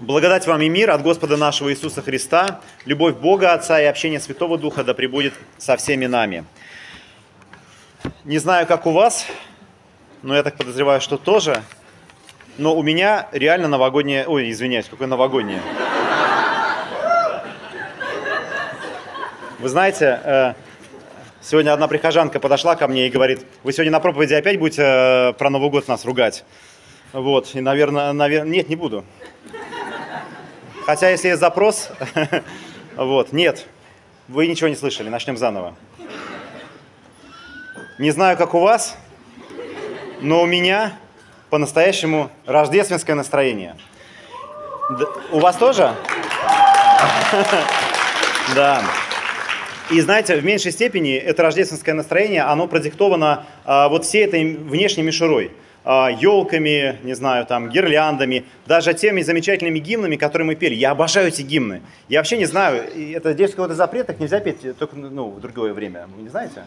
Благодать вам и мир от Господа нашего Иисуса Христа, любовь Бога Отца и общение Святого Духа да пребудет со всеми нами. Не знаю, как у вас, но я так подозреваю, что тоже. Но у меня реально новогоднее... Ой, извиняюсь, какое новогоднее? Вы знаете, э, сегодня одна прихожанка подошла ко мне и говорит, вы сегодня на проповеди опять будете э, про Новый год нас ругать? Вот, и, наверное, наверное, нет, не буду. Хотя, если есть запрос, вот, нет, вы ничего не слышали, начнем заново. Не знаю, как у вас, но у меня по-настоящему рождественское настроение. У вас тоже? Да. И знаете, в меньшей степени это рождественское настроение, оно продиктовано а, вот всей этой внешней мишурой елками, а, не знаю, там, гирляндами, даже теми замечательными гимнами, которые мы пели. Я обожаю эти гимны. Я вообще не знаю, это здесь какой-то запрет, их нельзя петь только ну, в другое время. Вы не знаете?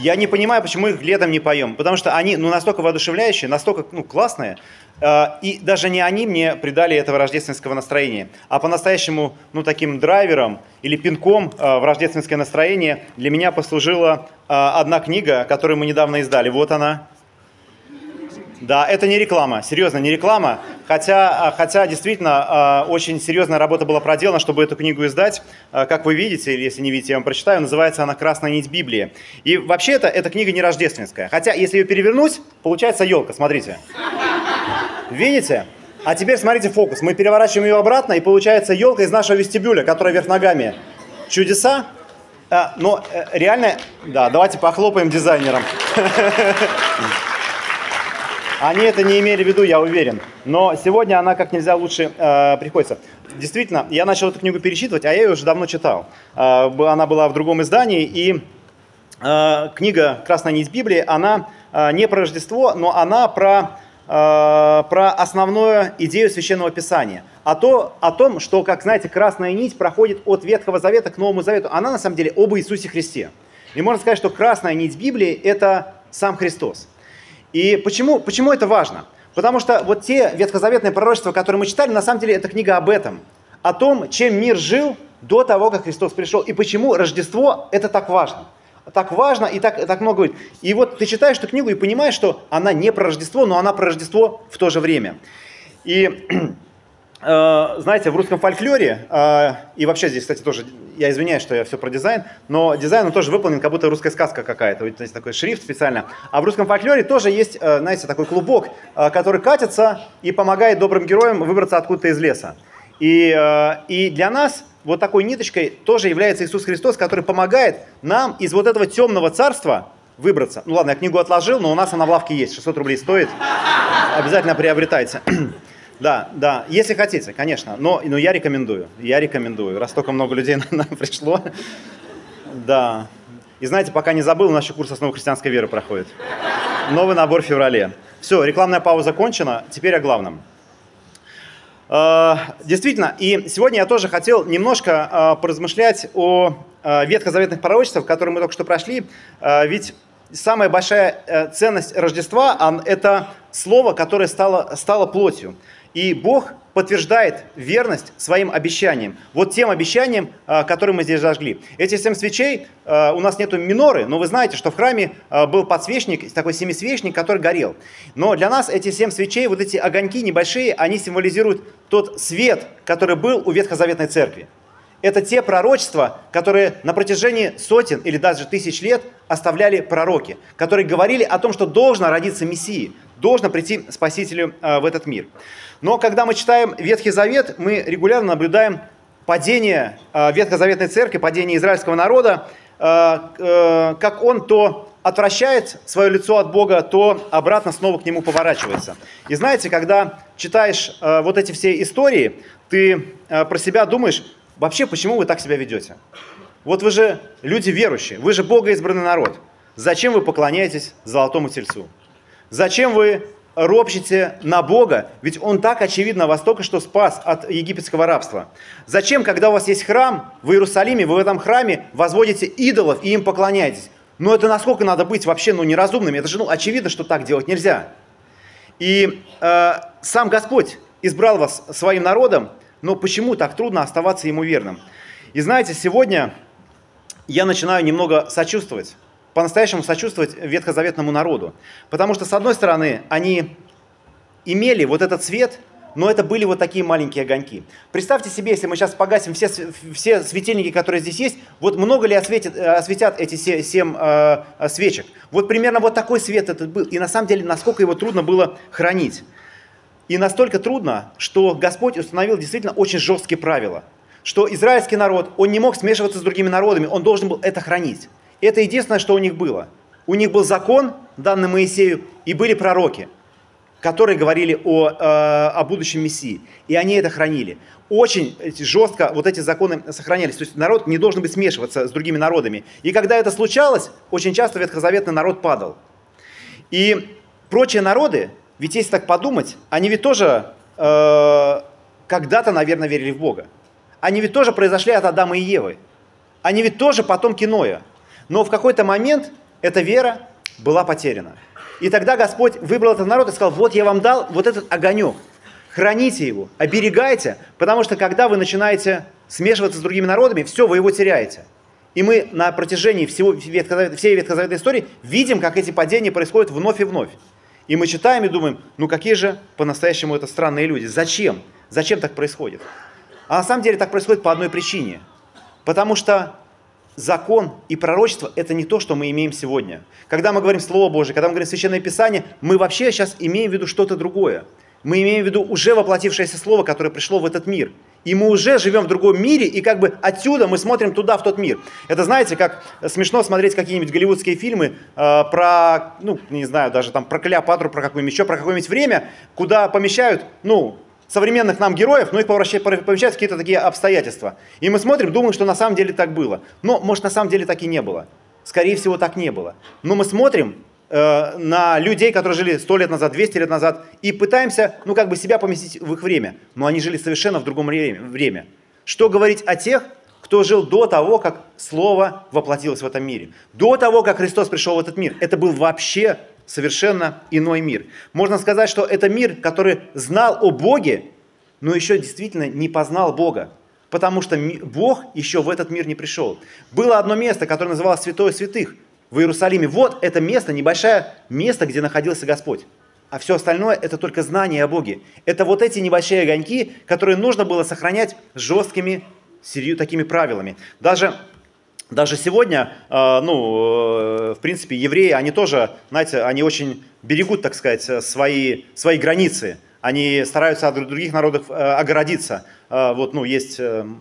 Я не понимаю, почему их летом не поем. Потому что они ну, настолько воодушевляющие, настолько ну, классные. Э, и даже не они мне придали этого рождественского настроения, а по-настоящему ну, таким драйвером или пинком э, в рождественское настроение для меня послужила одна книга, которую мы недавно издали. Вот она. Да, это не реклама, серьезно, не реклама. Хотя, а, хотя действительно а, очень серьезная работа была проделана, чтобы эту книгу издать. А, как вы видите, если не видите, я вам прочитаю, называется она «Красная нить Библии». И вообще это эта книга не рождественская. Хотя, если ее перевернуть, получается елка, смотрите. Видите? А теперь смотрите фокус. Мы переворачиваем ее обратно, и получается елка из нашего вестибюля, которая вверх ногами. Чудеса? но э, реально, да, давайте похлопаем дизайнерам. Они это не имели в виду, я уверен. Но сегодня она как нельзя лучше э, приходится. Действительно, я начал эту книгу пересчитывать, а я ее уже давно читал. Э, она была в другом издании, и э, книга «Красная нить Библии», она э, не про Рождество, но она про, э, про основную идею Священного Писания. А то, о том, что, как знаете, красная нить проходит от Ветхого Завета к Новому Завету, она на самом деле об Иисусе Христе. И можно сказать, что красная нить Библии – это сам Христос. И почему, почему это важно? Потому что вот те ветхозаветные пророчества, которые мы читали, на самом деле это книга об этом. О том, чем мир жил до того, как Христос пришел. И почему Рождество это так важно. Так важно и так, так много говорит. И вот ты читаешь эту книгу и понимаешь, что она не про Рождество, но она про Рождество в то же время. И знаете, в русском фольклоре, э, и вообще здесь, кстати, тоже, я извиняюсь, что я все про дизайн, но дизайн он тоже выполнен, как будто русская сказка какая-то, вот есть такой шрифт специально. А в русском фольклоре тоже есть, э, знаете, такой клубок, который катится и помогает добрым героям выбраться откуда-то из леса. И, и для нас вот такой ниточкой тоже является Иисус Христос, который помогает нам из вот этого темного царства выбраться. Ну ладно, я книгу отложил, но у нас она в лавке есть, 600 рублей стоит. Обязательно приобретайте. Да, да, если хотите, конечно. Но, но я рекомендую, я рекомендую. Раз столько много людей нам пришло. Да. И знаете, пока не забыл, у нас еще курс основы христианской веры проходит. Новый набор в феврале. Все, рекламная пауза закончена. Теперь о главном. А, действительно, и сегодня я тоже хотел немножко а, поразмышлять о а, ветхозаветных пророчествах, которые мы только что прошли. Ведь самая большая э, ценность Рождества – это слово, которое стало, стало плотью. И Бог подтверждает верность своим обещаниям. Вот тем обещаниям, а, которые мы здесь зажгли. Эти семь свечей, а, у нас нету миноры, но вы знаете, что в храме а, был подсвечник, такой семисвечник, который горел. Но для нас эти семь свечей, вот эти огоньки небольшие, они символизируют тот свет, который был у Ветхозаветной церкви. Это те пророчества, которые на протяжении сотен или даже тысяч лет оставляли пророки, которые говорили о том, что должно родиться Мессии, должно прийти Спасителю в этот мир. Но когда мы читаем Ветхий Завет, мы регулярно наблюдаем падение э, Ветхозаветной церкви, падение израильского народа, э, э, как он то отвращает свое лицо от Бога, то обратно снова к нему поворачивается. И знаете, когда читаешь вот эти все истории, ты про себя думаешь, вообще, почему вы так себя ведете? Вот вы же люди верующие, вы же Бога избранный народ. Зачем вы поклоняетесь золотому тельцу? Зачем вы ропщите на Бога, ведь Он так очевидно вас только что спас от египетского рабства. Зачем, когда у вас есть храм в Иерусалиме, вы в этом храме возводите идолов и им поклоняетесь? Ну это насколько надо быть вообще ну, неразумными? Это же ну, очевидно, что так делать нельзя. И э, сам Господь избрал вас своим народом, но почему так трудно оставаться ему верным? И знаете, сегодня я начинаю немного сочувствовать, по-настоящему сочувствовать ветхозаветному народу. Потому что, с одной стороны, они имели вот этот свет, но это были вот такие маленькие огоньки. Представьте себе, если мы сейчас погасим все, все светильники, которые здесь есть, вот много ли осветит, э, осветят эти семь э, свечек? Вот примерно вот такой свет этот был. И на самом деле, насколько его трудно было хранить. И настолько трудно, что Господь установил действительно очень жесткие правила. Что израильский народ, он не мог смешиваться с другими народами, он должен был это хранить. Это единственное, что у них было. У них был закон, данный Моисею, и были пророки, которые говорили о, э, о будущем Мессии. И они это хранили. Очень жестко вот эти законы сохранялись. То есть народ не должен быть смешиваться с другими народами. И когда это случалось, очень часто ветхозаветный народ падал. И прочие народы, ведь если так подумать, они ведь тоже э, когда-то, наверное, верили в Бога. Они ведь тоже произошли от Адама и Евы. Они ведь тоже потомки Ноя. Но в какой-то момент эта вера была потеряна. И тогда Господь выбрал этот народ и сказал, вот я вам дал вот этот огонек, храните его, оберегайте, потому что когда вы начинаете смешиваться с другими народами, все, вы его теряете. И мы на протяжении всего, всей ветхозаветной истории видим, как эти падения происходят вновь и вновь. И мы читаем и думаем, ну какие же по-настоящему это странные люди. Зачем? Зачем так происходит? А на самом деле так происходит по одной причине. Потому что закон и пророчество – это не то, что мы имеем сегодня. Когда мы говорим Слово Божие, когда мы говорим Священное Писание, мы вообще сейчас имеем в виду что-то другое. Мы имеем в виду уже воплотившееся Слово, которое пришло в этот мир. И мы уже живем в другом мире, и как бы отсюда мы смотрим туда, в тот мир. Это знаете, как смешно смотреть какие-нибудь голливудские фильмы э, про, ну, не знаю, даже там про Клеопатру, про какое-нибудь еще, про какое-нибудь время, куда помещают, ну, современных нам героев, но их помещают в какие-то такие обстоятельства. И мы смотрим, думаем, что на самом деле так было. Но, может, на самом деле так и не было. Скорее всего, так не было. Но мы смотрим э, на людей, которые жили 100 лет назад, 200 лет назад, и пытаемся, ну, как бы себя поместить в их время. Но они жили совершенно в другом время. Что говорить о тех, кто жил до того, как Слово воплотилось в этом мире. До того, как Христос пришел в этот мир. Это был вообще совершенно иной мир. Можно сказать, что это мир, который знал о Боге, но еще действительно не познал Бога, потому что Бог еще в этот мир не пришел. Было одно место, которое называлось Святое Святых в Иерусалиме. Вот это место, небольшое место, где находился Господь. А все остальное это только знание о Боге. Это вот эти небольшие огоньки, которые нужно было сохранять жесткими такими правилами. Даже даже сегодня, э, ну, э, в принципе, евреи, они тоже, знаете, они очень берегут, так сказать, свои, свои границы. Они стараются от других народов э, огородиться. Вот, ну, есть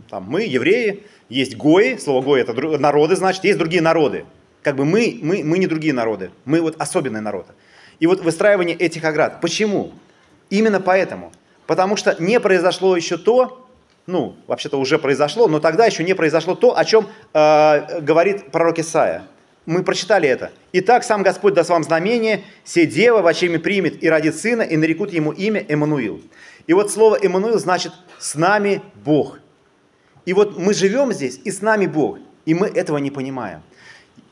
там, мы, евреи, есть гои, слово гои это народы, значит, есть другие народы. Как бы мы, мы, мы не другие народы, мы вот особенный народ. И вот выстраивание этих оград. Почему? Именно поэтому. Потому что не произошло еще то, ну, вообще-то уже произошло, но тогда еще не произошло то, о чем э, говорит пророк Исаия. Мы прочитали это. «Итак, сам Господь даст вам знамение, се дева в имя примет и родит сына, и нарекут ему имя Эммануил». И вот слово «Эммануил» значит «с нами Бог». И вот мы живем здесь, и с нами Бог, и мы этого не понимаем.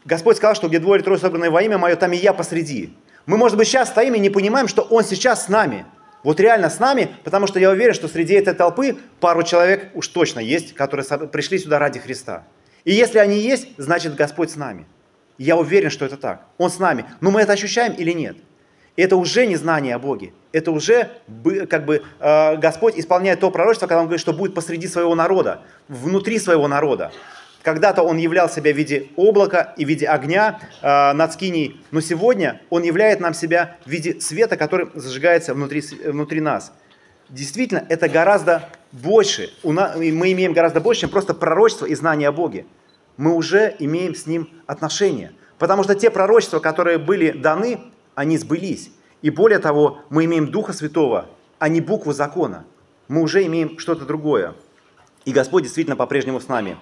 Господь сказал, что где двое или трое собранные во имя Мое, там и я посреди. Мы, может быть, сейчас стоим и не понимаем, что Он сейчас с нами – вот реально с нами, потому что я уверен, что среди этой толпы пару человек уж точно есть, которые пришли сюда ради Христа. И если они есть, значит Господь с нами. Я уверен, что это так. Он с нами. Но мы это ощущаем или нет? это уже не знание о Боге. Это уже как бы э, Господь исполняет то пророчество, когда Он говорит, что будет посреди своего народа, внутри своего народа. Когда-то он являл себя в виде облака и в виде огня э, над скиней, но сегодня он являет нам себя в виде света, который зажигается внутри, внутри нас. Действительно, это гораздо больше, у нас, мы имеем гораздо больше, чем просто пророчество и знание о Боге. Мы уже имеем с Ним отношения. Потому что те пророчества, которые были даны, они сбылись. И более того, мы имеем Духа Святого, а не букву закона. Мы уже имеем что-то другое. И Господь действительно по-прежнему с нами.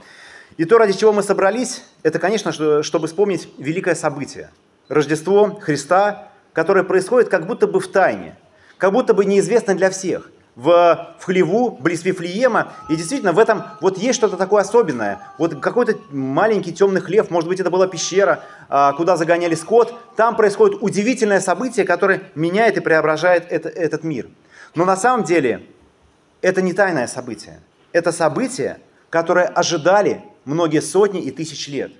И то, ради чего мы собрались, это, конечно, чтобы вспомнить великое событие. Рождество Христа, которое происходит как будто бы в тайне, как будто бы неизвестно для всех. В, в хлеву, близ Вифлеема, и действительно в этом вот есть что-то такое особенное. Вот какой-то маленький темный хлев, может быть, это была пещера, а, куда загоняли скот. Там происходит удивительное событие, которое меняет и преображает это, этот мир. Но на самом деле это не тайное событие. Это событие, которое ожидали многие сотни и тысячи лет.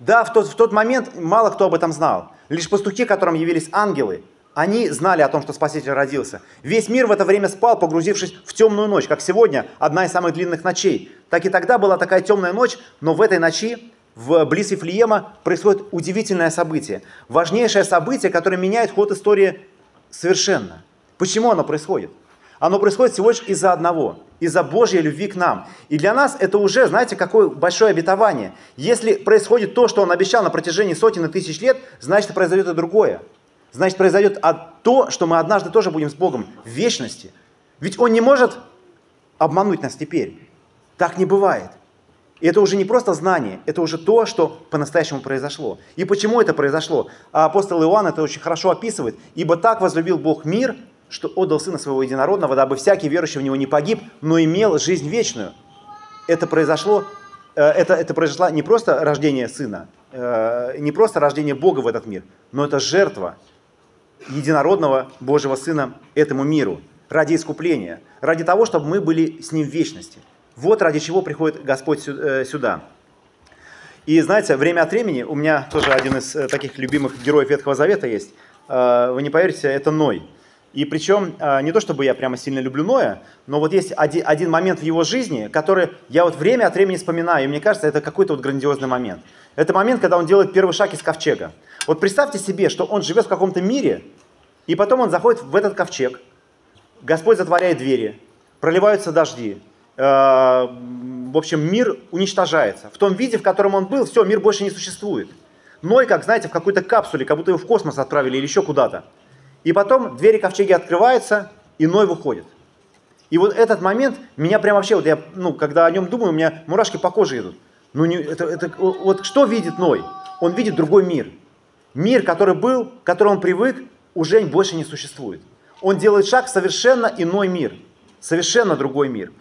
Да, в тот, в тот момент мало кто об этом знал. Лишь пастухи, которым явились ангелы, они знали о том, что Спаситель родился. Весь мир в это время спал, погрузившись в темную ночь, как сегодня, одна из самых длинных ночей. Так и тогда была такая темная ночь, но в этой ночи в близ Вифлеема происходит удивительное событие. Важнейшее событие, которое меняет ход истории совершенно. Почему оно происходит? Оно происходит всего лишь из-за одного, из-за Божьей любви к нам. И для нас это уже, знаете, какое большое обетование. Если происходит то, что Он обещал на протяжении сотен и тысяч лет, значит произойдет и другое значит произойдет то, что мы однажды тоже будем с Богом в вечности. Ведь Он не может обмануть нас теперь. Так не бывает. И это уже не просто знание, это уже то, что по-настоящему произошло. И почему это произошло? Апостол Иоанн это очень хорошо описывает. «Ибо так возлюбил Бог мир, что отдал Сына Своего Единородного, дабы всякий верующий в Него не погиб, но имел жизнь вечную». Это произошло, э, это, это произошло не просто рождение Сына, э, не просто рождение Бога в этот мир, но это жертва, единородного Божьего Сына этому миру ради искупления, ради того, чтобы мы были с Ним в вечности. Вот ради чего приходит Господь э, сюда. И знаете, время от времени, у меня тоже один из таких любимых героев Ветхого Завета есть, вы не поверите, это Ной. И причем не то, чтобы я прямо сильно люблю Ноя, но вот есть один, один момент в его жизни, который я вот время от времени вспоминаю, и мне кажется, это какой-то вот грандиозный момент. Это момент, когда он делает первый шаг из ковчега. Вот представьте себе, что он живет в каком-то мире, и потом он заходит в этот ковчег, Господь затворяет двери, проливаются дожди, э, в общем, мир уничтожается. В том виде, в котором он был, все, мир больше не существует. Ной, как, знаете, в какой-то капсуле, как будто его в космос отправили или еще куда-то. И потом двери ковчеги открываются, и Ной выходит. И вот этот момент меня прям вообще, вот я, ну, когда о нем думаю, у меня мурашки по коже идут. Ну, не, это, это, вот что видит Ной? Он видит другой мир. Мир, который был, к которому он привык, уже больше не существует. Он делает шаг в совершенно иной мир, совершенно другой мир.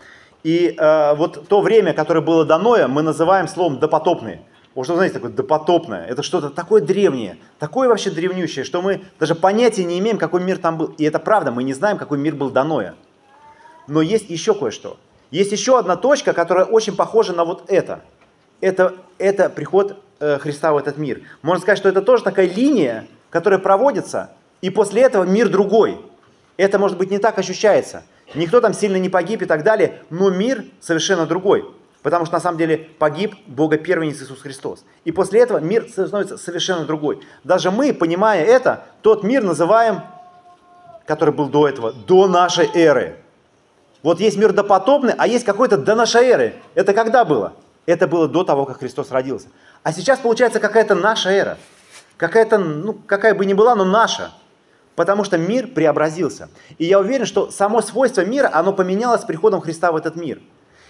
И э, вот то время, которое было до Ноя, мы называем словом допотопное. Вот что, знаете, такое допотопное. Это что-то такое древнее, такое вообще древнющее, что мы даже понятия не имеем, какой мир там был. И это правда, мы не знаем, какой мир был до Ноя. Но есть еще кое-что. Есть еще одна точка, которая очень похожа на вот это. Это, это приход э, Христа в этот мир. Можно сказать, что это тоже такая линия, которая проводится и после этого мир другой. Это, может быть, не так ощущается. Никто там сильно не погиб и так далее, но мир совершенно другой. Потому что на самом деле погиб Бога первенец Иисус Христос. И после этого мир становится совершенно другой. Даже мы, понимая это, тот мир называем, который был до этого, до нашей эры. Вот есть мир допотопный, а есть какой-то до нашей эры. Это когда было? Это было до того, как Христос родился. А сейчас получается какая-то наша эра. Какая-то, ну, какая бы ни была, но наша. Потому что мир преобразился. И я уверен, что само свойство мира, оно поменялось с приходом Христа в этот мир.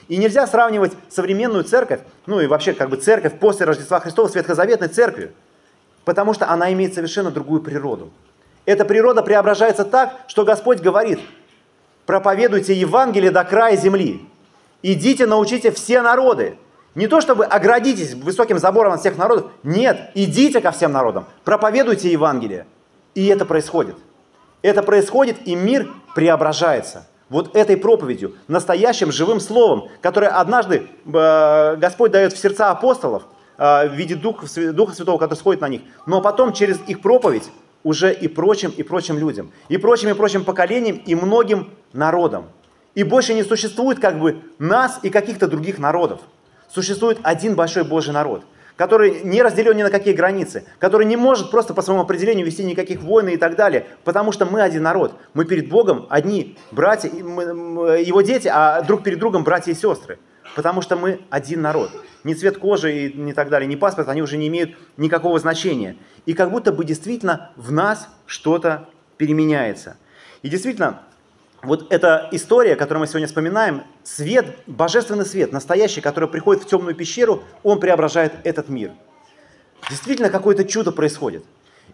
И нельзя сравнивать современную церковь, ну и вообще как бы церковь после Рождества Христова с Ветхозаветной церковью, потому что она имеет совершенно другую природу. Эта природа преображается так, что Господь говорит, проповедуйте Евангелие до края земли, идите научите все народы. Не то чтобы оградитесь высоким забором от всех народов, нет, идите ко всем народам, проповедуйте Евангелие. И это происходит. Это происходит, и мир преображается. Вот этой проповедью, настоящим живым словом, которое однажды э, Господь дает в сердца апостолов э, в виде Духа, Святого, который сходит на них, но потом через их проповедь уже и прочим, и прочим людям, и прочим, и прочим поколениям, и многим народам. И больше не существует как бы нас и каких-то других народов. Существует один большой Божий народ – который не разделен ни на какие границы, который не может просто по своему определению вести никаких войн и так далее, потому что мы один народ. Мы перед Богом одни братья, его дети, а друг перед другом братья и сестры. Потому что мы один народ. Ни цвет кожи и не так далее, ни паспорт, они уже не имеют никакого значения. И как будто бы действительно в нас что-то переменяется. И действительно, вот эта история, которую мы сегодня вспоминаем, свет, божественный свет, настоящий, который приходит в темную пещеру, он преображает этот мир. Действительно, какое-то чудо происходит.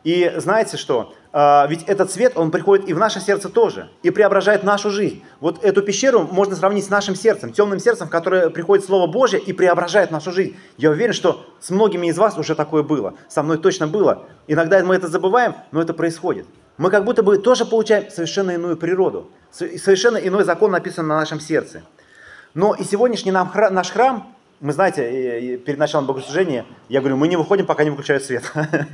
И знаете что? А, ведь этот свет, он приходит и в наше сердце тоже, и преображает нашу жизнь. Вот эту пещеру можно сравнить с нашим сердцем, темным сердцем, в которое приходит Слово Божье и преображает нашу жизнь. Я уверен, что с многими из вас уже такое было. Со мной точно было. Иногда мы это забываем, но это происходит. Мы как будто бы тоже получаем совершенно иную природу. Совершенно иной закон написан на нашем сердце. Но и сегодняшний нам храм, наш храм, мы знаете, перед началом богослужения, я говорю, мы не выходим, пока не выключают свет.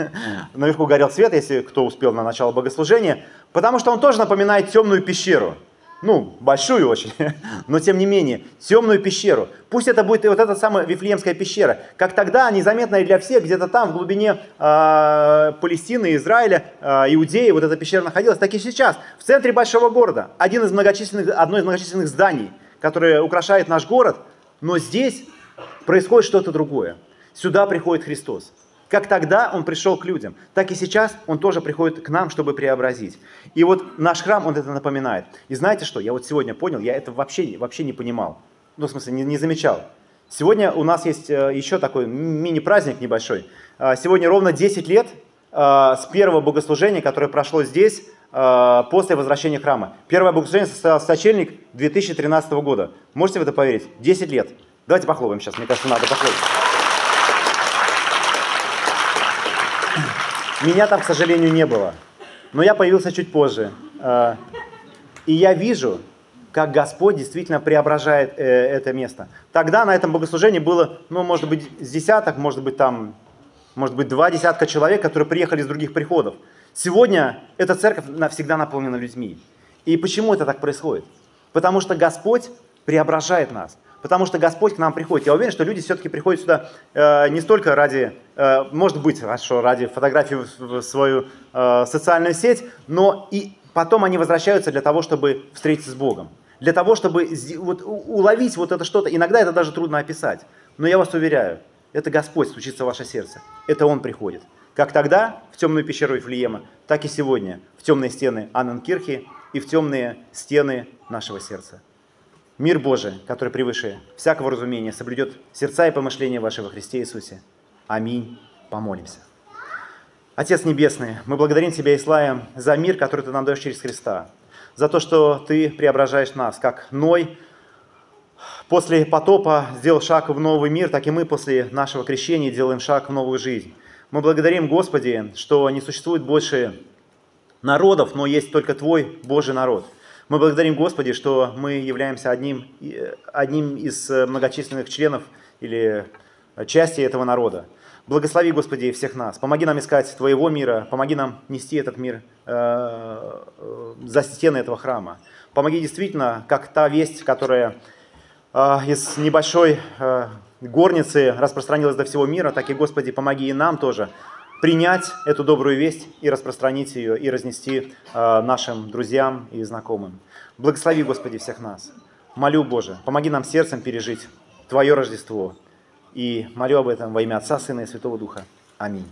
Наверху горел свет, если кто успел на начало богослужения, потому что он тоже напоминает темную пещеру ну, большую очень, но тем не менее, темную пещеру. Пусть это будет и вот эта самая Вифлеемская пещера, как тогда незаметная для всех, где-то там, в глубине э, Палестины, Израиля, э, Иудеи, вот эта пещера находилась, так и сейчас, в центре большого города, один из многочисленных, одно из многочисленных зданий, которое украшает наш город, но здесь происходит что-то другое. Сюда приходит Христос. Как тогда он пришел к людям, так и сейчас он тоже приходит к нам, чтобы преобразить. И вот наш храм, он это напоминает. И знаете что, я вот сегодня понял, я это вообще, вообще не понимал. Ну, в смысле, не, не замечал. Сегодня у нас есть э, еще такой мини-праздник небольшой. А, сегодня ровно 10 лет а, с первого богослужения, которое прошло здесь, а, после возвращения храма. Первое богослужение состоялось в сочельник 2013 года. Можете в это поверить? 10 лет. Давайте похлопаем сейчас, мне кажется, надо похлопать. Меня там, к сожалению, не было. Но я появился чуть позже. А, и я вижу, как Господь действительно преображает э, это место. Тогда на этом богослужении было, ну, может быть, с десяток, может быть, там, может быть, два десятка человек, которые приехали из других приходов. Сегодня эта церковь навсегда наполнена людьми. И почему это так происходит? Потому что Господь преображает нас потому что Господь к нам приходит. Я уверен, что люди все-таки приходят сюда э, не столько ради, э, может быть, хорошо, ради фотографии в свою э, социальную сеть, но и потом они возвращаются для того, чтобы встретиться с Богом. Для того, чтобы вот, уловить вот это что-то. Иногда это даже трудно описать. Но я вас уверяю, это Господь стучится в ваше сердце. Это Он приходит. Как тогда в темную пещеру Вифлеема, так и сегодня в темные стены Анненкирхи и в темные стены нашего сердца. Мир Божий, который превыше всякого разумения, соблюдет сердца и помышления ваши во Христе Иисусе. Аминь. Помолимся. Отец Небесный, мы благодарим Тебя и славим за мир, который Ты нам даешь через Христа, за то, что Ты преображаешь нас, как Ной после потопа сделал шаг в новый мир, так и мы после нашего крещения делаем шаг в новую жизнь. Мы благодарим, Господи, что не существует больше народов, но есть только Твой Божий народ – мы благодарим Господи, что мы являемся одним, одним из э, многочисленных членов или э, части этого народа. Благослови, Господи, всех нас. Помоги нам искать Твоего мира, помоги нам нести этот мир э, э, за стены этого храма. Помоги действительно, как та весть, которая э, из небольшой э, горницы распространилась до всего мира, так и, Господи, помоги и нам тоже принять эту добрую весть и распространить ее, и разнести э, нашим друзьям и знакомым. Благослови, Господи, всех нас. Молю, Боже, помоги нам сердцем пережить Твое Рождество. И молю об этом во имя Отца, Сына и Святого Духа. Аминь.